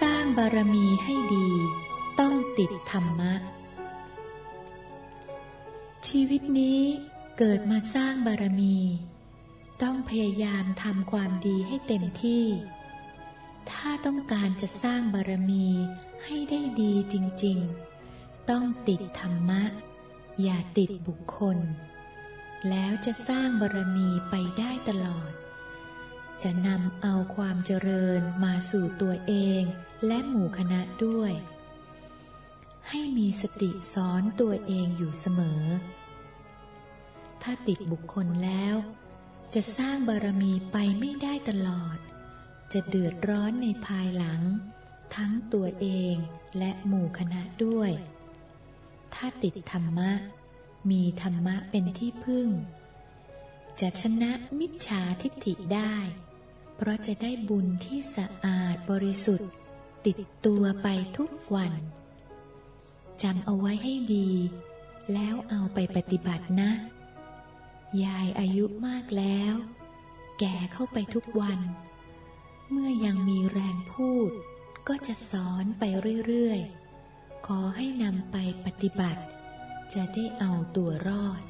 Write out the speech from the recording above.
สร้างบารมีให้ดี ต้องติดธรรมะ ชีวิตนี้เกิดมาสร้างบารมี ต้องพยายามทำความดีให้เต็มที่ ถ้าต้องการจะสร้างบารมีให้ได้ดีจริง ๆ ต้องติดธรรมะ อย่าติดบุคคล แล้วจะสร้างบารมีไปได้ตลอด จะนำเอาความเจริญมาสู่ตัวเองและหมู่คณะด้วย ให้มีสติสอนตัวเองอยู่เสมอ ถ้าติดบุคคลแล้ว จะสร้างบารมีไปไม่ได้ตลอด จะเดือดร้อนในภายหลัง ทั้งตัวเองและหมู่คณะด้วย ถ้าติดธรรมะ มีธรรมะเป็นที่พึ่งจะชนะมิจฉาทิฏฐิได้ เพราะจะได้บุญที่สะอาดบริสุทธิ์ ติดตัวไปทุกวันจำเอาไว้ให้ดี แล้วเอาไปปฏิบัตินะ ยายอายุมากแล้ว แก่เข้าไปทุกวัน เมื่อยังมีแรงพูด ก็จะสอนไปเรื่อยๆ ขอให้นำไปปฏิบัติ จะได้เอาตัวรอด